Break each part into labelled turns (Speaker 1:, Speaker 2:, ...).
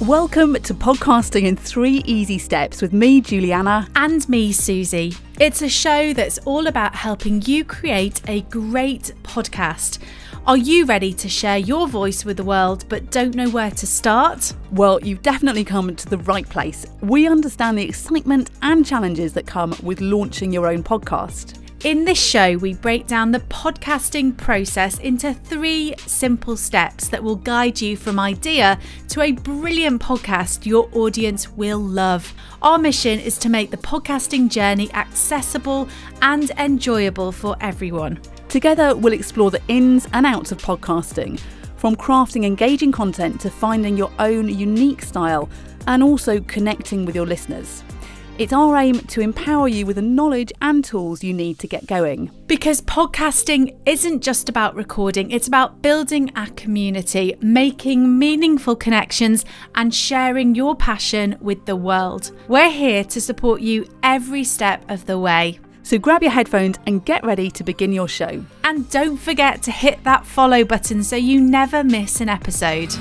Speaker 1: Welcome to Podcasting in Three Easy Steps with me, Juliana.
Speaker 2: And me, Susie. It's a show that's all about helping you create a great podcast. Are you ready to share your voice with the world but don't know where to start?
Speaker 1: Well, you've definitely come to the right place. We understand the excitement and challenges that come with launching your own podcast.
Speaker 2: In this show, we break down the podcasting process into three simple steps that will guide you from idea to a brilliant podcast your audience will love. Our mission is to make the podcasting journey accessible and enjoyable for everyone.
Speaker 1: Together, we'll explore the ins and outs of podcasting, from crafting engaging content to finding your own unique style and also connecting with your listeners. It's our aim to empower you with the knowledge and tools you need to get going.
Speaker 2: Because podcasting isn't just about recording, it's about building a community, making meaningful connections, and sharing your passion with the world. We're here to support you every step of the way.
Speaker 1: So grab your headphones and get ready to begin your show.
Speaker 2: And don't forget to hit that follow button so you never miss an episode.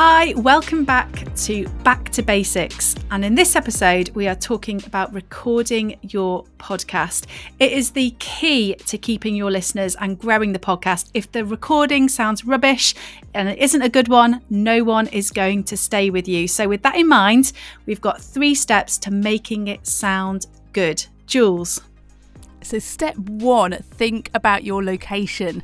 Speaker 2: Hi, welcome back to Back to Basics. And in this episode, we are talking about recording your podcast. It is the key to keeping your listeners and growing the podcast. If the recording sounds rubbish and it isn't a good one, no one is going to stay with you. So, with that in mind, we've got three steps to making it sound good. Jules.
Speaker 1: So, step one think about your location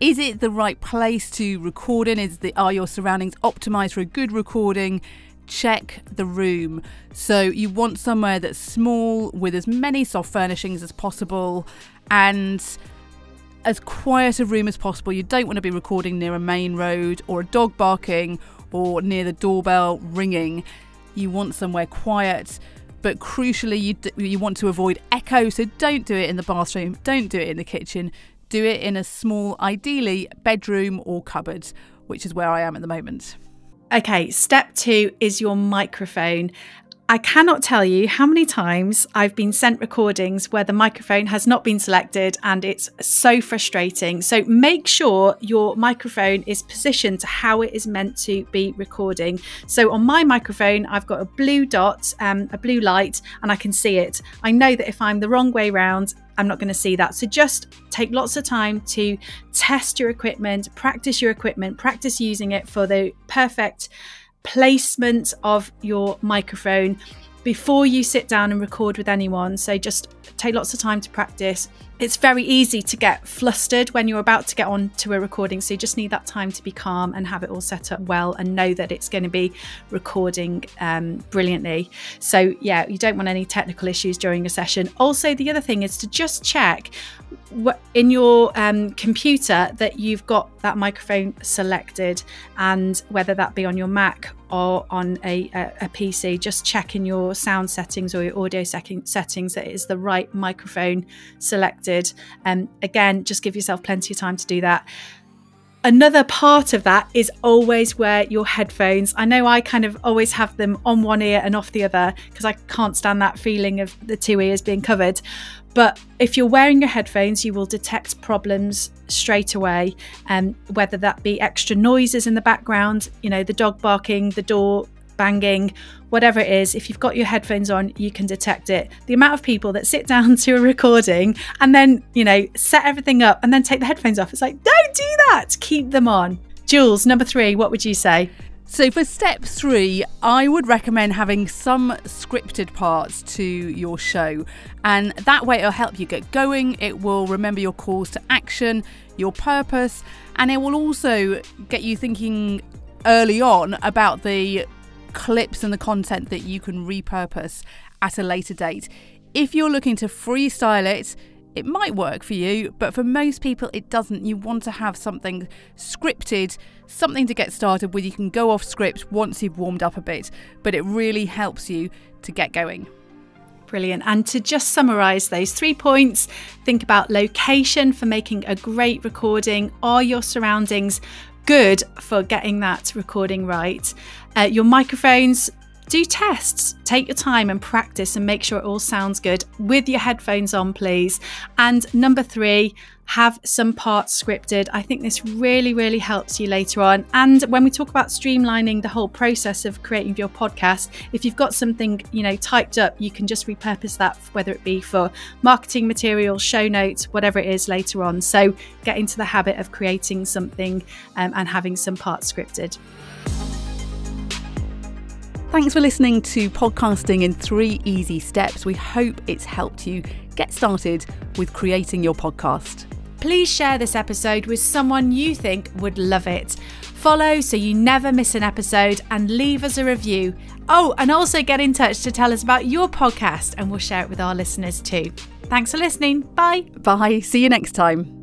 Speaker 1: is it the right place to record in? Is the are your surroundings optimized for a good recording? Check the room. So you want somewhere that's small with as many soft furnishings as possible and as quiet a room as possible. You don't want to be recording near a main road or a dog barking or near the doorbell ringing. You want somewhere quiet but crucially you, d- you want to avoid echo so don't do it in the bathroom don't do it in the kitchen do it in a small, ideally bedroom or cupboard, which is where I am at the moment.
Speaker 2: Okay, step two is your microphone. I cannot tell you how many times I've been sent recordings where the microphone has not been selected and it's so frustrating. So make sure your microphone is positioned to how it is meant to be recording. So on my microphone, I've got a blue dot, um, a blue light, and I can see it. I know that if I'm the wrong way round, I'm not going to see that. So just take lots of time to test your equipment, practice your equipment, practice using it for the perfect placement of your microphone before you sit down and record with anyone. So just take lots of time to practice. It's very easy to get flustered when you're about to get on to a recording. So you just need that time to be calm and have it all set up well and know that it's going to be recording um, brilliantly. So, yeah, you don't want any technical issues during a session. Also, the other thing is to just check in your um, computer that you've got that microphone selected and whether that be on your Mac or on a, a, a PC, just check in your sound settings or your audio setting, settings that is the right microphone selected. And um, again, just give yourself plenty of time to do that. Another part of that is always wear your headphones. I know I kind of always have them on one ear and off the other because I can't stand that feeling of the two ears being covered. But if you're wearing your headphones, you will detect problems straight away, um, whether that be extra noises in the background, you know, the dog barking, the door banging, whatever it is, if you've got your headphones on, you can detect it. The amount of people that sit down to a recording and then, you know, set everything up and then take the headphones off. It's like, don't do that. Keep them on. Jules, number three, what would you say?
Speaker 1: So, for step three, I would recommend having some scripted parts to your show, and that way it'll help you get going. It will remember your calls to action, your purpose, and it will also get you thinking early on about the clips and the content that you can repurpose at a later date. If you're looking to freestyle it, it might work for you, but for most people, it doesn't. You want to have something scripted, something to get started with. You can go off script once you've warmed up a bit, but it really helps you to get going.
Speaker 2: Brilliant. And to just summarize those three points, think about location for making a great recording. Are your surroundings good for getting that recording right? Uh, your microphones, do tests. Take your time and practice and make sure it all sounds good with your headphones on, please. And number three, have some parts scripted. I think this really, really helps you later on. And when we talk about streamlining the whole process of creating your podcast, if you've got something, you know, typed up, you can just repurpose that, whether it be for marketing material, show notes, whatever it is later on. So get into the habit of creating something um, and having some parts scripted.
Speaker 1: Thanks for listening to Podcasting in Three Easy Steps. We hope it's helped you get started with creating your podcast.
Speaker 2: Please share this episode with someone you think would love it. Follow so you never miss an episode and leave us a review. Oh, and also get in touch to tell us about your podcast and we'll share it with our listeners too. Thanks for listening. Bye.
Speaker 1: Bye. See you next time.